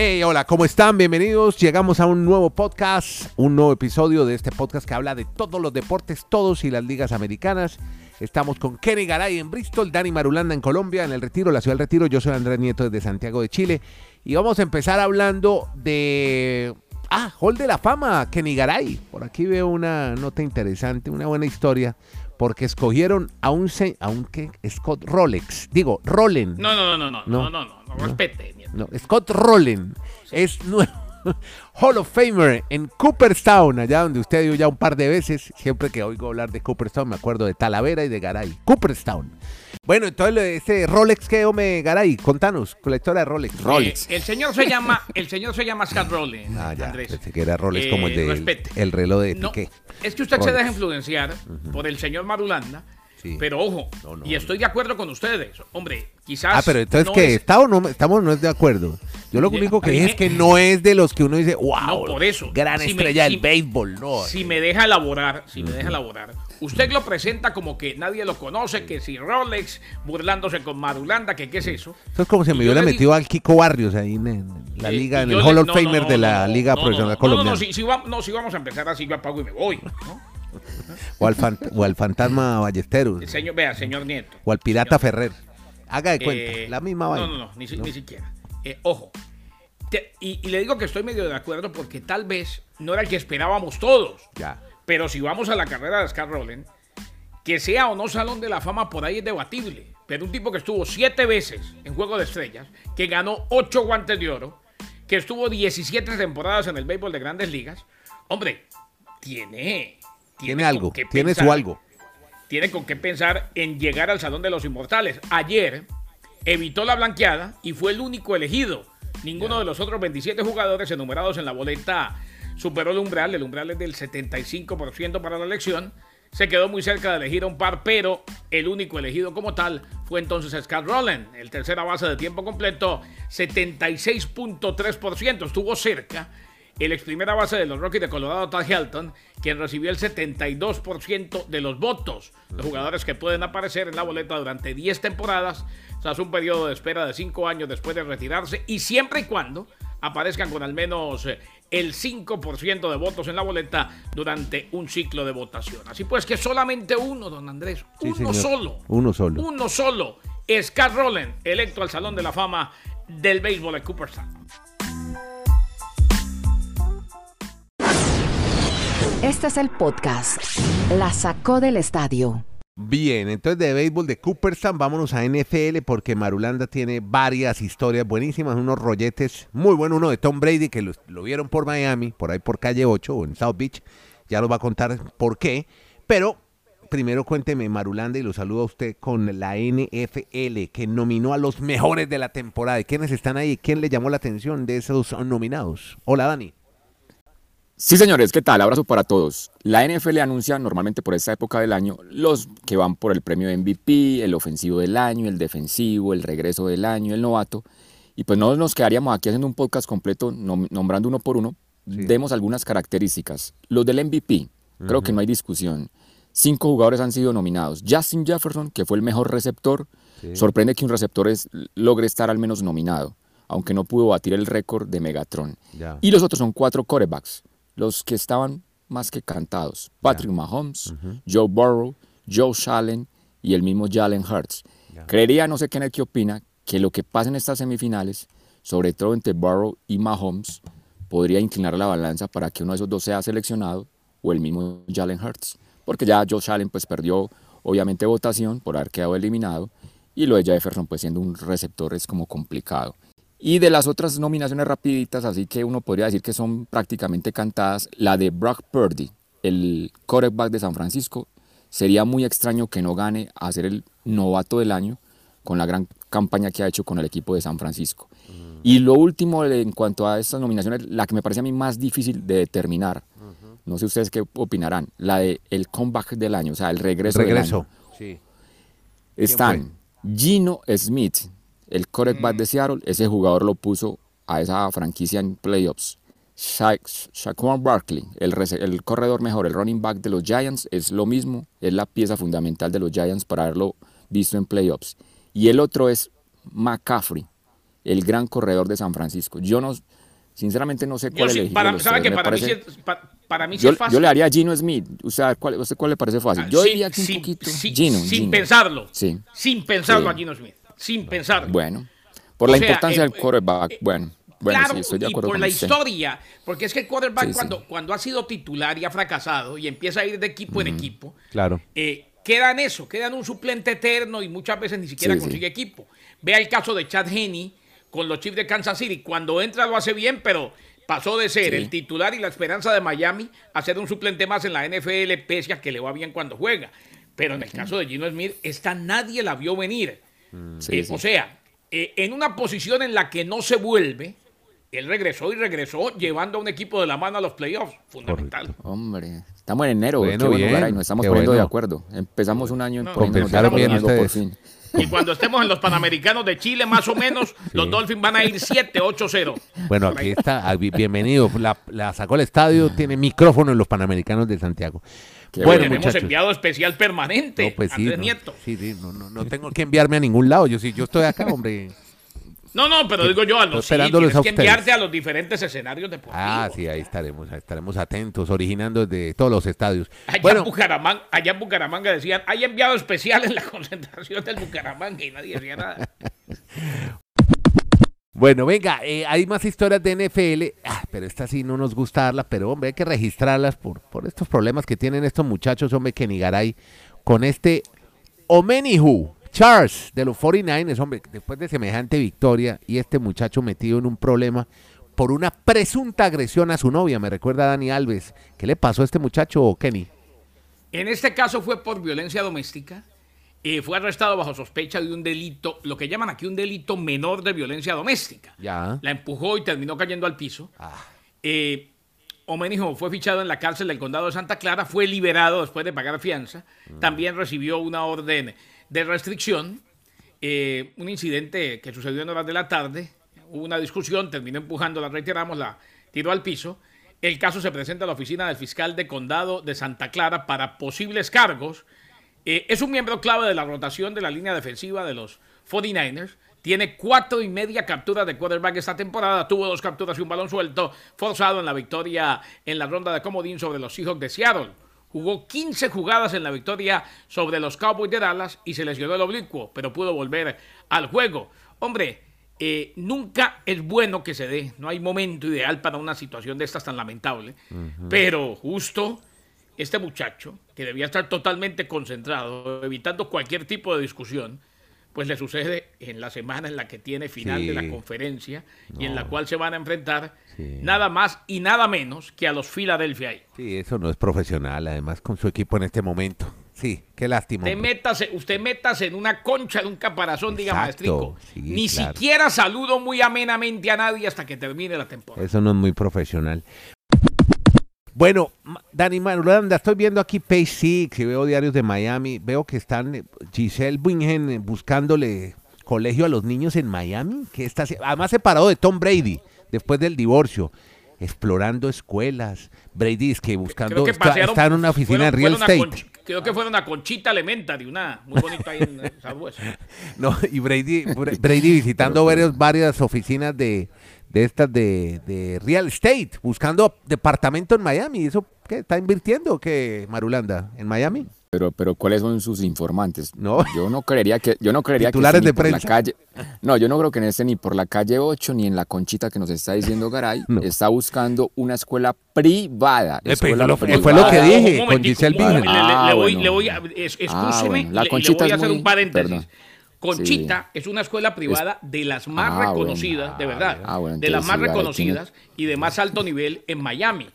Hey, hola, ¿cómo están? Bienvenidos. Llegamos a un nuevo podcast, un nuevo episodio de este podcast que habla de todos los deportes, todos y las ligas americanas. Estamos con Kenny Garay en Bristol, Dani Marulanda en Colombia, en el Retiro, la ciudad del Retiro. Yo soy Andrés Nieto desde Santiago de Chile. Y vamos a empezar hablando de. Ah, Hall de la Fama, Kenny Garay. Por aquí veo una nota interesante, una buena historia. Porque escogieron a un, a. Scott Rolex. Digo, Rolen. No, no, no, no, no, no, no, no, no respete. No, Scott Rolen es nuevo. Hall of Famer en Cooperstown, allá donde usted ha ido ya un par de veces. Siempre que oigo hablar de Cooperstown me acuerdo de Talavera y de Garay. Cooperstown. Bueno, entonces ese Rolex que me Garay, contanos con la historia de Rolex. Rolex. Eh, el señor se llama, el señor se llama Scott Rolex. Ah, ya, Andrés. pensé que era Rolex como el de el, el, reloj de no, Es que usted Rolex. se deja influenciar uh -huh. por el señor Marulanda. Sí. Pero ojo, no, no, y estoy de acuerdo con ustedes. Hombre, quizás. Ah, pero entonces, ¿qué? Es... ¿Está o no, estamos no es de acuerdo? Yo lo único que dije es que no es de los que uno dice, wow, no, por eso. gran si estrella me, del si, béisbol. No. Si me deja elaborar, si me deja elaborar. Usted lo presenta como que nadie lo conoce, que si Rolex, burlándose con Marulanda, que qué es eso. Eso es como si me hubiera metido al Kiko Barrios ahí en, en la liga, eh, en el Hall of no, Famer de la Liga Profesional Colombiana. No, no, si, si, vamos, no, si vamos a empezar así, yo apago y me voy, ¿no? O al, fan, o al fantasma Ballesteros. El señor, vea, señor Nieto. O al pirata señor. Ferrer. Haga de cuenta, eh, la misma vaina. No, no, no, ni, ¿no? ni siquiera. Eh, ojo. Te, y, y, le digo que estoy medio de acuerdo porque tal vez no era el que esperábamos todos. Ya. Pero si vamos a la carrera de Scott Rowland, que sea o no Salón de la Fama por ahí es debatible. Pero un tipo que estuvo siete veces en Juego de Estrellas, que ganó ocho guantes de oro, que estuvo 17 temporadas en el béisbol de grandes ligas, hombre, tiene tiene algo, tiene su algo. Tiene con qué pensar en llegar al Salón de los Inmortales. Ayer evitó la blanqueada y fue el único elegido. Ninguno yeah. de los otros 27 jugadores enumerados en la boleta superó el umbral. El umbral es del 75% para la elección. Se quedó muy cerca de elegir a un par, pero el único elegido como tal fue entonces Scott Rowland, el tercera base de tiempo completo, 76.3%. Estuvo cerca el ex primera base de los Rockies de Colorado, Todd Helton, quien recibió el 72% de los votos. Los jugadores que pueden aparecer en la boleta durante 10 temporadas, tras un periodo de espera de 5 años después de retirarse, y siempre y cuando aparezcan con al menos eh, el 5% de votos en la boleta durante un ciclo de votación. Así pues que solamente uno, don Andrés, sí, uno señor. solo. Uno solo. Uno solo. Scott Rowland, electo al Salón de la Fama del Béisbol de Cooperstown. Este es el podcast. La sacó del estadio. Bien, entonces de béisbol de Cooperstown vámonos a NFL porque Marulanda tiene varias historias buenísimas, unos rolletes muy buenos, uno de Tom Brady que lo, vieron por Miami, por ahí por calle 8 o en South Beach, ya lo va a contar por qué, pero primero cuénteme Marulanda y lo saludo a usted con la NFL que nominó a los mejores de la temporada. ¿Quiénes están ahí? ¿Quién le llamó la atención de esos nominados? Hola Dani. Sí, señores, ¿qué tal? Abrazo para todos. La NFL anuncia normalmente por esta época del año los que van por el premio de MVP, el ofensivo del año, el defensivo, el regreso del año, el novato. Y pues no nos quedaríamos aquí haciendo un podcast completo nombrando uno por uno. Sí. Demos algunas características. Los del MVP, creo uh -huh. que no hay discusión. Cinco jugadores han sido nominados. Justin Jefferson, que fue el mejor receptor. Sí. Sorprende que un receptor es, logre estar al menos nominado, aunque no pudo batir el récord de Megatron. Y los otros son cuatro corebacks los que estaban más que cantados. Patrick yeah. Mahomes, uh -huh. Joe Burrow, Joe Allen y el mismo Jalen Hurts. Yeah. Creería, no sé qué, qué opina, que lo que pasa en estas semifinales, sobre todo entre Burrow y Mahomes, podría inclinar la balanza para que uno de esos dos sea seleccionado o el mismo Jalen Hurts. Porque ya Josh Allen pues perdió obviamente votación por haber quedado eliminado y lo de Jefferson pues siendo un receptor es como complicado. Y de las otras nominaciones rapiditas, así que uno podría decir que son prácticamente cantadas, la de Brock Purdy, el quarterback de San Francisco, sería muy extraño que no gane a ser el novato del año con la gran campaña que ha hecho con el equipo de San Francisco. Y lo último en cuanto a estas nominaciones, la que me parece a mí más difícil de determinar, uh -huh. no sé ustedes qué opinarán, la de el comeback del año, o sea, el regreso, regreso. del año. Sí. Están Gino Smith, el quarterback mm. de Seattle, ese jugador lo puso a esa franquicia en playoffs. Sha Shaquan Barkley, el, el, corredor mejor, el running back de los Giants, es lo mismo, es la pieza fundamental de los Giants para haberlo visto en playoffs. Y el otro es McCaffrey, el gran corredor de San Francisco. Yo no, sinceramente no sé Yo cuál de para, ¿sabe que para, mí parece- sí es, pa- para mí sí yo, es fácil? yo le haría a Gino Smith. ¿Usted, ¿cuál, ¿Usted cuál le parece fácil? Yo Sí, diría aquí un poquito. Gino, sin Gino. pensarlo. Sin pensarlo a Gino Smith. Sin pensarlo. Bueno, por O la sea, importancia eh, del quarterback. eh, bueno, bueno, claro, sí, estoy de y acuerdo por con la usted. historia, porque es que el quarterback Sí, sí. cuando, ha sido titular y ha fracasado y empieza a ir de equipo en equipo, Claro. eh, queda en eso, queda en un suplente eterno y muchas veces ni siquiera Sí, sí. consigue equipo. Vea el caso de Chad Henney con los Chiefs de Kansas City. Cuando entra lo hace bien, pero pasó de ser Sí. el titular y la esperanza de Miami a ser un suplente más en la NFL, pese a que le va bien cuando juega. Pero en el caso de Gino Smith, esta nadie la vio venir. Sí, Eh, sí. O sea, eh, en una posición en la que no se vuelve, él regresó y regresó llevando a un equipo de la mano a los playoffs. Fundamental. Hombre, estamos en enero, Bueno, qué nos estamos qué poniendo de acuerdo. Empezamos un año No, en bien algo por ustedes. fin. Y cuando estemos en los Panamericanos de Chile, más o menos, los Dolphins van a ir 7-8-0. Bueno, aquí está. ah, bi- Bienvenido. La, la sacó al estadio. Tiene micrófono en los Panamericanos de Santiago. Qué bueno, Tenemos muchachos. enviado especial permanente, No, pues sí, Andrés no, Nieto. sí, sí, no, no, no tengo que enviarme a ningún lado. Yo sí, yo estoy acá, hombre. No, no, pero digo yo, a los sí, tienes a que enviarte a los diferentes escenarios deportivos. Ah, sí, ahí estaremos, ahí estaremos atentos, originando desde todos los estadios. Allá, Bueno, en Bucaramanga, allá en Bucaramanga decían, hay enviado especial en la concentración del Bucaramanga y nadie decía nada. bueno, venga, eh, hay más historias de NFL, ah, pero esta sí no nos gusta darlas, pero hombre, hay que registrarlas por, por estos problemas que tienen estos muchachos, hombre, que Nigaray, con este Omenihu Charles de los 49ers, hombre, después de semejante victoria y este muchacho metido en un problema por una presunta agresión a su novia, me recuerda a Dani Alves. ¿Qué le pasó a este muchacho, Kenny? En este caso fue por violencia doméstica. Eh, fue arrestado bajo sospecha de un delito, lo que llaman aquí un delito menor de violencia doméstica. Ya. La empujó y terminó cayendo al piso. Ah. Eh, Omenijo fue fichado en la cárcel del condado de Santa Clara, fue liberado después de pagar fianza. Mm. También recibió una orden de restricción. Eh, un incidente que sucedió en horas de la tarde. Hubo una discusión, terminó empujando, la reiteramos, la tiró al piso. El caso se presenta a la oficina del fiscal de condado de Santa Clara para posibles cargos. Eh, es un miembro clave de la rotación de la línea defensiva de los 49ers. Tiene cuatro y media capturas de quarterback esta temporada. Tuvo dos capturas y un balón suelto forzado en la victoria en la ronda de comodín sobre los Seahawks de Seattle. Jugó 15 jugadas en la victoria sobre los Cowboys de Dallas y se lesionó el oblicuo, pero pudo volver al juego. Hombre, eh, nunca es bueno que se dé. No hay momento ideal para una situación de estas tan lamentable. Pero justo este muchacho, que debía estar totalmente concentrado, evitando cualquier tipo de discusión, pues le sucede en la semana en la que tiene final de la Sí. conferencia y en la cual se van a enfrentar Sí. nada más y nada menos que a los Philadelphia Eagles. Sí, eso no es profesional, además con su equipo en este momento. Sí, qué lástima. Usted métase, usted métase en una concha de un caparazón, diga Exacto, maestrico. sí, Ni claro. siquiera saludo muy amenamente a nadie hasta que termine la temporada. Eso no es muy profesional. Bueno, Dani Marulanda, estoy viendo aquí Page Six y veo diarios de Miami. Veo que están eh, Giselle Bingen eh, buscándole colegio a los niños en Miami. que está Además separado de Tom Brady después del divorcio. Explorando escuelas. Brady es que buscando... Creo que está, en una oficina de fueron- real estate. Creo que fueron a Conchita Elementary, una muy bonita ahí en Southwest. No, y Brady, Bra- Brady visitando varios, varias oficinas de, de estas de, de real estate, buscando departamento en Miami. ¿Eso qué? ¿Está invirtiendo o qué, Marulanda? ¿En Miami? Pero, pero ¿cuáles son sus informantes? No. Yo no creería que, yo no creería Titulares que de por prensa. la calle. No, yo no creo que en este ni por la calle 8 ni en la conchita que nos está diciendo Garay. No. Está buscando una escuela privada. Eh, escuela lo- privada. fue lo que dije. Con Giselle Bingen. le- le- Ah, le voy- bueno. le voy a- es- bueno. La le- le Conchita voy a hacer muy- un paréntesis. perdón. Conchita es una escuela privada de las más Ah, bueno. reconocidas, de verdad, Ah, bueno, de las más reconocidas y de más alto nivel en Miami.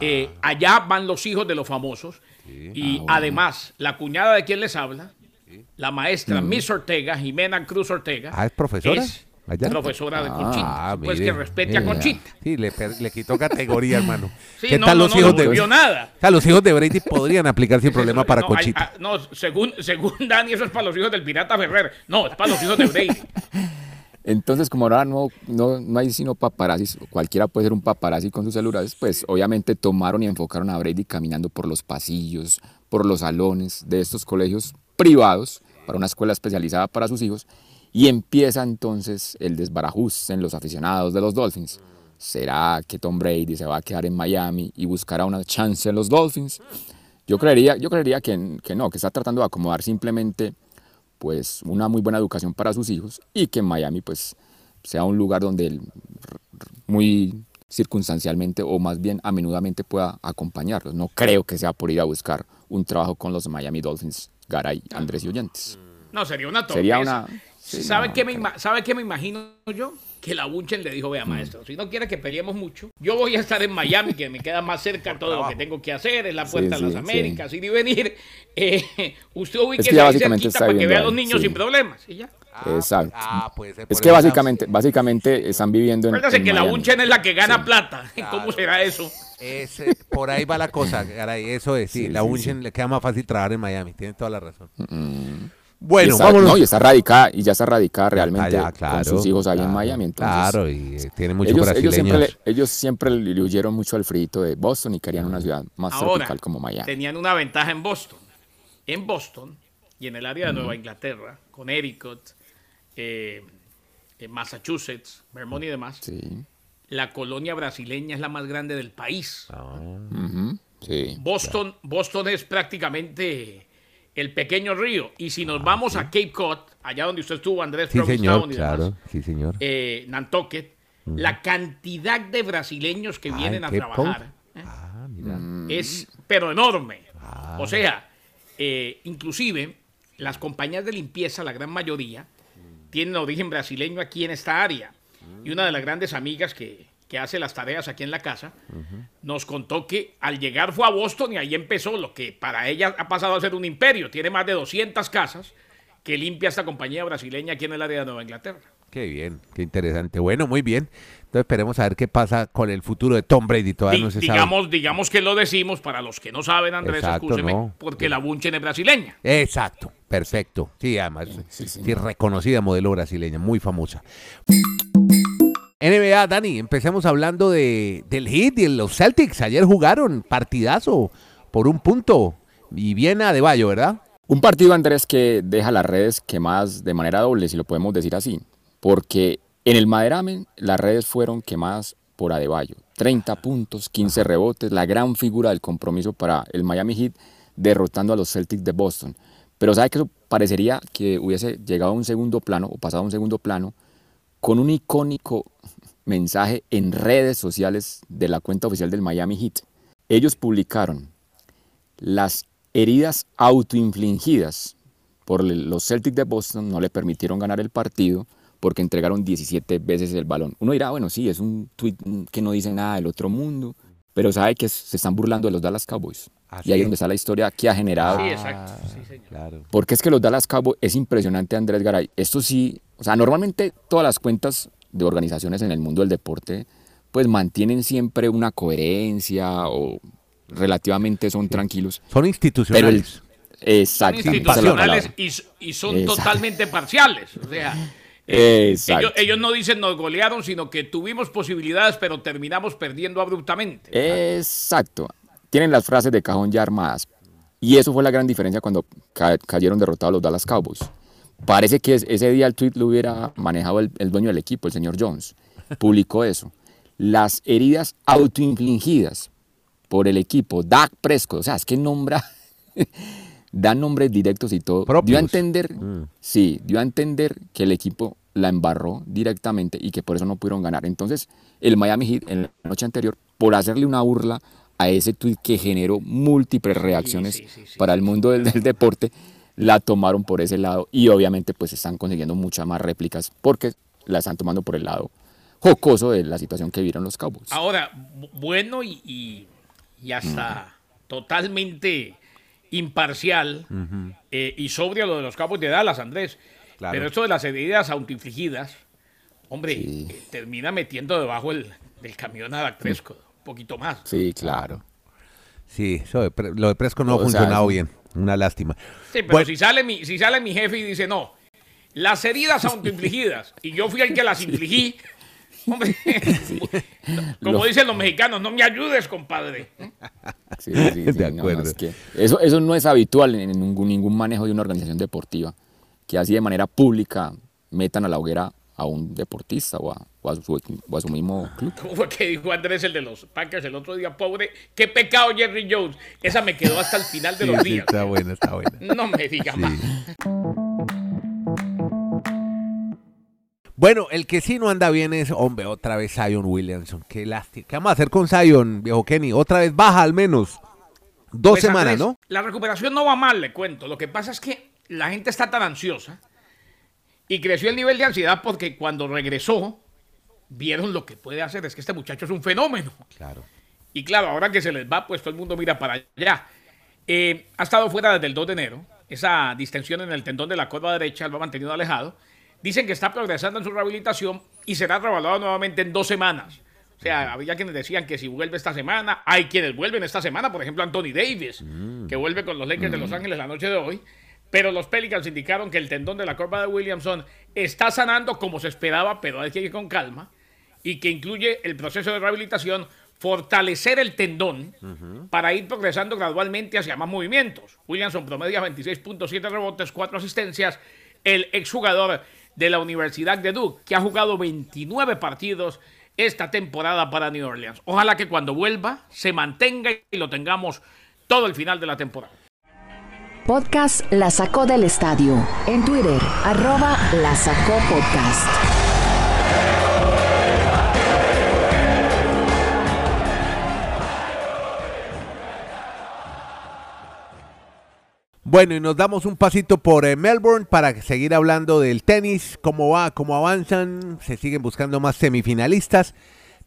Eh, allá van los hijos de los famosos y Ah, bueno. además la cuñada de quien les habla, la maestra Miss Ortega, Jimena Cruz Ortega, Ah, ¿es profesora? es Allá. profesora de Ah, Conchita. pues mire, que respete a. Conchita. Sí, le, le quitó categoría, hermano. Sí, ¿Qué no, tal no, los no, hijos no de nada. O sea, los hijos de Brady podrían aplicar sin problema para no, Conchita. hay- ah, no, según, según Dani, eso es para los hijos del pirata Ferrer. No, es para los hijos de Brady. Entonces, como ahora no, no, no hay sino paparazzis, cualquiera puede ser un paparazzi con sus celulares, pues obviamente tomaron y enfocaron a Brady caminando por los pasillos, por los salones de estos colegios privados para una escuela especializada para sus hijos Y empieza entonces el desbarajuste en los aficionados de los Dolphins. ¿Será que Tom Brady se va a quedar en Miami y buscará una chance en los Dolphins? Yo creería, yo creería que, que no, que está tratando de acomodar simplemente pues una muy buena educación para sus hijos y que Miami pues sea un lugar donde él muy circunstancialmente o más bien a menudamente pueda acompañarlos. No creo que sea por ir a buscar un trabajo con los Miami Dolphins, Garay, Andrés y Oyentes. No, sería una torpeza. Sería una... ¿Sabe, qué me ¿Sabe qué me imagino yo? Que la Bunchen le dijo, vea maestro, si no quiere que peleemos mucho, yo voy a estar en Miami, que me queda más cerca todo lo que tengo que hacer, es la puerta Sí, a sí, las Américas, ir y venir. Eh, usted Es ubíquese que básicamente está para que vea a los niños sí. sin problemas. y ya. Exacto. Ah, puede ser Es por que básicamente, básicamente están viviendo en. Acuérdase en que la. Bunchen es la que gana Sí. plata. ¿Cómo será eso? Ese- por ahí va la cosa, caray, eso es, sí, Sí, la sí, Unchen le queda más fácil trabajar en Miami, tiene toda la razón. Bueno, está, vámonos. no, y está radicada, y ya está radicada realmente Ah, ya, claro, con sus hijos ahí claro, en Miami. Entonces, Claro, y eh, tiene muchos ellos, ellos, siempre, le- ellos siempre le huyeron mucho al frito de Boston y querían una ciudad más Ahora, tropical como Miami. tenían una ventaja en Boston. En Boston y en el área de Nueva Inglaterra, Connecticut, eh, en Massachusetts, Vermont y demás, Sí. la colonia brasileña es la más grande del país. Ah, sí. Boston, Boston es prácticamente el pequeño río. Y si nos vamos a Cape Cod, allá donde usted estuvo, Andrés, sí, señor, y demás, claro, sí, señor. eh, Nantucket, la cantidad de brasileños que Ah, vienen ¿en a Cape trabajar ¿eh? Ah, mira. es, pero enorme. Ah. O sea, eh, inclusive las compañías de limpieza, la gran mayoría, tienen origen brasileño aquí en esta área. Y una de las grandes amigas que, que hace las tareas aquí en la casa, nos contó que al llegar fue a Boston y ahí empezó lo que para ella ha pasado a ser un imperio. Tiene más de 200 casas que limpia esta compañía brasileña aquí en el área de Nueva Inglaterra. Qué bien, qué interesante. Bueno, muy bien. Entonces esperemos a ver qué pasa con el futuro de Tom Brady. Todavía Di- no se sabe. digamos, digamos que lo decimos para los que no saben, Andrés, Exacto, escúcheme, no. porque la Bunchen es brasileña. Exacto, perfecto. Sí, además, sí, reconocida modelo brasileña, muy famosa. NBA, Dani, empecemos hablando de, del Heat y los Celtics. Ayer jugaron partidazo por un punto y bien a De Bayo, ¿verdad? Un partido, Andrés, que deja las redes quemadas de manera doble, si lo podemos decir así. Porque en el Maderamen las redes fueron quemadas por Adebayo. 30 puntos, 15 rebotes, la gran figura del compromiso para el Miami Heat, derrotando a los Celtics de Boston. Pero sabe que eso parecería que hubiese llegado a un segundo plano o pasado a un segundo plano con un icónico mensaje en redes sociales de la cuenta oficial del Miami Heat. Ellos publicaron las heridas autoinfligidas por los Celtics de Boston no le permitieron ganar el partido porque entregaron 17 veces el balón. Uno dirá, bueno, sí, es un tweet que no dice nada del otro mundo, pero sabe que se están burlando de los Dallas Cowboys. Ah, y ahí sí. es donde está la historia que ha generado. Sí, exacto. Sí, señor. Claro. Porque es que los Dallas Cowboys es impresionante, Andrés Garay. Esto sí, o sea, normalmente todas las cuentas de organizaciones en el mundo del deporte, pues mantienen siempre una coherencia o relativamente son tranquilos. Son Pero el, institucionales. Son institucionales y, y son Exacto. totalmente parciales. O sea. Ellos, ellos no dicen nos golearon, sino que tuvimos posibilidades, pero terminamos perdiendo abruptamente. Exacto. Tienen las frases de cajón ya armadas. Y eso fue la gran diferencia cuando ca- cayeron derrotados los Dallas Cowboys. Parece que es- ese día el tweet lo hubiera manejado el, el dueño del equipo, el señor Jones. Publicó eso. Las heridas autoinfligidas por el equipo, Dak Prescott, o sea, es que nombra, da nombres directos y todo. Propios. Dio a entender, sí, dio a entender que el equipo la embarró directamente y que por eso no pudieron ganar. Entonces, el Miami Heat en la noche anterior, por hacerle una burla a ese tweet que generó múltiples reacciones sí, sí, sí, para el mundo del, del deporte, la tomaron por ese lado y obviamente pues están consiguiendo muchas más réplicas porque la están tomando por el lado jocoso de la situación que vieron los Cowboys. Ahora, bu- bueno y, y- y hasta totalmente imparcial eh, y sobrio lo de los Cowboys de Dallas, Andrés. Claro. Pero esto de las heridas autoinfligidas, hombre, eh, termina metiendo debajo el, del camión a Dak Prescott, un poquito más. Sí, claro. Sí, eso de Pre- lo de Presco no ha funcionado bien. Una lástima. Sí, pero Bueno, si, sale mi, si sale mi jefe y dice, no, las heridas autoinfligidas, y yo fui el que las infligí, hombre, como Lo- dicen los mexicanos, no me ayudes, compadre. Sí, sí, sí, De no, no, acuerdo. es que eso, eso no es habitual en ningún, ningún manejo de una organización deportiva, que así de manera pública metan a la hoguera a un deportista o a, o a su, o a su mismo club. ¿Cómo fue que dijo Andrés, el de los Packers, el otro día? Pobre, qué pecado Jerry Jones. Esa me quedó hasta el final de Sí, los sí, días. está buena, está buena. No me diga más. Bueno, el que sí no anda bien es, hombre, otra vez Zion Williamson. Qué lástima. ¿Qué vamos a hacer con Zion, viejo Kenny? Otra vez baja al menos. Dos Pues, semanas, Andrés, ¿no? La recuperación no va mal, le cuento. Lo que pasa es que la gente está tan ansiosa y creció el nivel de ansiedad porque cuando regresó vieron lo que puede hacer. Es que este muchacho es un fenómeno. Claro. Y claro, ahora que se les va, pues todo el mundo mira para allá. Eh, ha estado fuera desde el 2 de enero. Esa distensión en el tendón de la curva derecha lo ha mantenido alejado. Dicen que está progresando en su rehabilitación y será revaluado nuevamente en dos semanas. O sea, había quienes decían que si vuelve esta semana, hay quienes vuelven esta semana, por ejemplo Anthony Davis, que vuelve con los Lakers de Los Ángeles la noche de hoy. Pero los Pelicans indicaron que el tendón de la curva de Williamson está sanando como se esperaba, pero hay que ir con calma. Y que incluye el proceso de rehabilitación, fortalecer el tendón para ir progresando gradualmente hacia más movimientos. Williamson promedia 26.7 rebotes, 4 asistencias. El exjugador de la Universidad de Duke, que ha jugado 29 partidos esta temporada para New Orleans. Ojalá que cuando vuelva se mantenga y lo tengamos todo el final de la temporada. Podcast La Sacó del Estadio. En Twitter, arroba La Sacó Podcast. Bueno, y nos damos un pasito por eh, Melbourne para seguir hablando del tenis, cómo va, cómo avanzan, se siguen buscando más semifinalistas,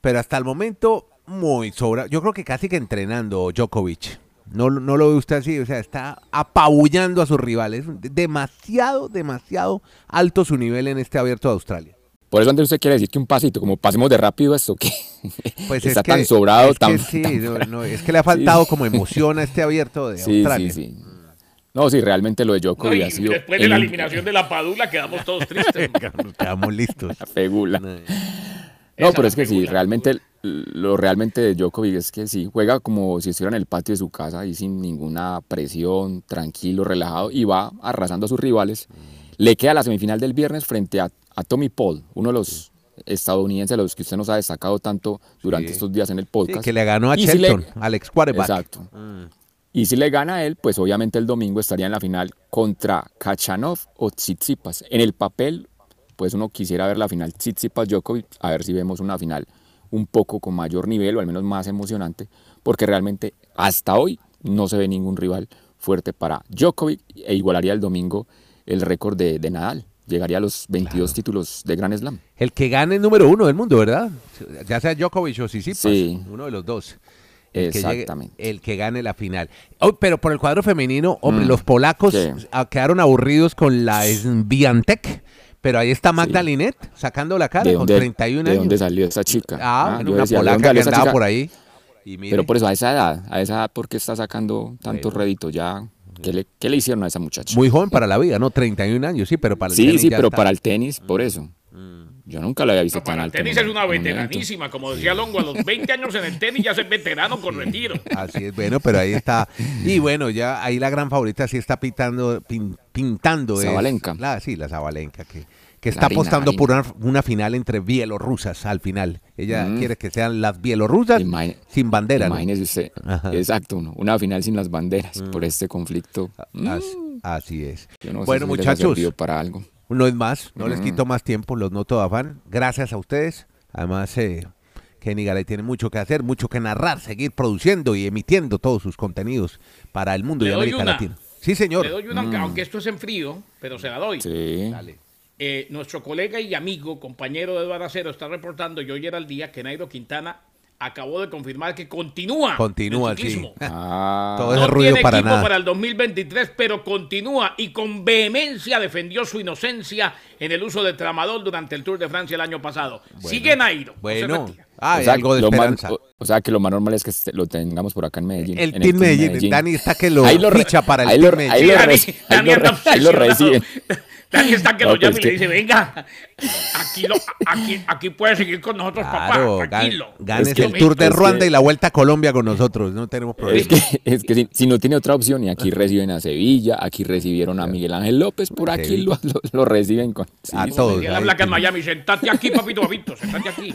pero hasta el momento muy sobra. Yo creo que casi que entrenando Djokovic. No, no lo ve usted así, o sea, está apabullando a sus rivales. Demasiado, demasiado alto su nivel en este abierto de Australia. Por eso antes usted quiere decir que un pasito, como pasemos de rápido esto, que Pues está es que, tan sobrado, es que tan, sí, tan no, no, es que le ha faltado como emoción a este abierto de Sí, Australia. sí, sí. No, sí, realmente lo de No, Djokovic y ha sido después de la eliminación de la Padula quedamos todos tristes. Nos Quedamos listos. la fegula. No, No, pero es que sí, realmente lo realmente de Djokovic es que sí, juega como si estuviera en el patio de su casa y sin ninguna presión, tranquilo, relajado y va arrasando a sus rivales. Le queda la semifinal del viernes frente a, a Tommy Paul, uno de los estadounidenses, los que usted nos ha destacado tanto durante Sí. estos días en el Sí, podcast. que le ganó a Y si le- Shelton, al ex quarterback. Exacto. Y si le gana a él, pues obviamente el domingo estaría en la final contra Kachanov o Tsitsipas. En el papel, pues uno quisiera ver la final Tsitsipas-Djokovic, a ver si vemos una final un poco con mayor nivel o al menos más emocionante, porque realmente hasta hoy no se ve ningún rival fuerte para Djokovic e igualaría el domingo el récord de, de Nadal. Llegaría a los 22 títulos de Grand Slam. El que gane el número uno del mundo, ¿verdad? Ya sea Djokovic o Tsitsipas, Sí. uno de los dos. El que llegue- Exactamente. el que gane la final. Oh, pero por el cuadro femenino, hombre, Mm, los polacos ah, quedaron aburridos con la Swiatek, pero ahí está Magda Sí. Linet sacando la cara ¿De con dónde, 31 ¿De años. dónde salió esa chica? Ah, yo una decía, ¿de polaca que andaba por ahí. Y mire, Pero por eso, a esa edad, a esa edad, ¿por qué está sacando tantos réditos ya? ¿Qué le, qué le hicieron a esa muchacha? muy joven para la vida, ¿no? 31 años, sí, pero para el sí, tenis sí, ya pero está. Para el tenis, por eso. Yo nunca la había visto No, tan para el tenis en es un- una veteranísima, como decía Longo, a los 20 años en el tenis ya es veterano con retiro. Así es, bueno, pero ahí está. Y bueno, ya ahí la gran favorita sí está pitando, pin- pintando. es Zabalenka. La, sí, la Zabalenka, que, que está apostando por una, una final entre bielorrusas al final. Ella Mm. quiere que sean las bielorrusas sin bandera. ¿no? Imagínese usted. Ajá. Exacto, ¿no? una final sin las banderas por este conflicto. Mm, Así, así es. yo no sé bueno, si les ha muchachos, servido para algo. No es más, no Mm. les quito más tiempo, los noto afán. Gracias a ustedes. Además, eh, Kenny Garay tiene mucho que hacer, mucho que narrar, seguir produciendo y emitiendo todos sus contenidos para el mundo Le y América una. Latina. Sí, señor. Le doy una, aunque esto es en frío, pero se la doy. Sí. Dale. Eh, nuestro colega y amigo, compañero de Eduardo Acero, está reportando, y hoy era el día, que Nairo Quintana acabó de confirmar que continúa. Continúa, el ciclismo. sí. Ah, Todo No ruido tiene para equipo nada. para el 2023, pero continúa y con vehemencia defendió su inocencia en el uso de tramadol durante el Tour de Francia el año pasado. Sigue Nairo. Bueno, ah, o, sea, algo de esperanza. o, o sea, que lo más normal es que este- lo tengamos por acá en Medellín. el en Team Medellín, Dani está que lo Ahí lo re- ficha para el ahí Team Medellín. ahí lo reciben. Dani está que No, lo llama pues y le que- dice, venga, aquí, lo, aquí, aquí puede seguir con nosotros, Claro, papá, tranquilo. ganes Es que- el Tour de que- Ruanda y la Vuelta a Colombia con nosotros, no tenemos problema. Es que, es que si, si no tiene otra opción, y aquí reciben a Sevilla, aquí recibieron a Miguel Ángel López, por aquí lo, lo- lo reciben con... sí, A todos. Y él habla acá en Miami, sentate aquí, papito, papito, sentate aquí.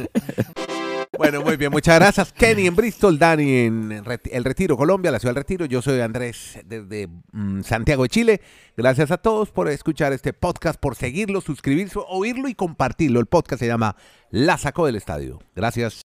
Bueno, muy bien, muchas gracias. Kenny en Bristol, Dani en El Retiro, Colombia, la ciudad del Retiro. Yo soy Andrés desde mm, Santiago de Chile. Gracias a todos por escuchar este podcast, por seguirlo, suscribirse, oírlo y compartirlo. El podcast se llama La Sacó del Estadio. Gracias.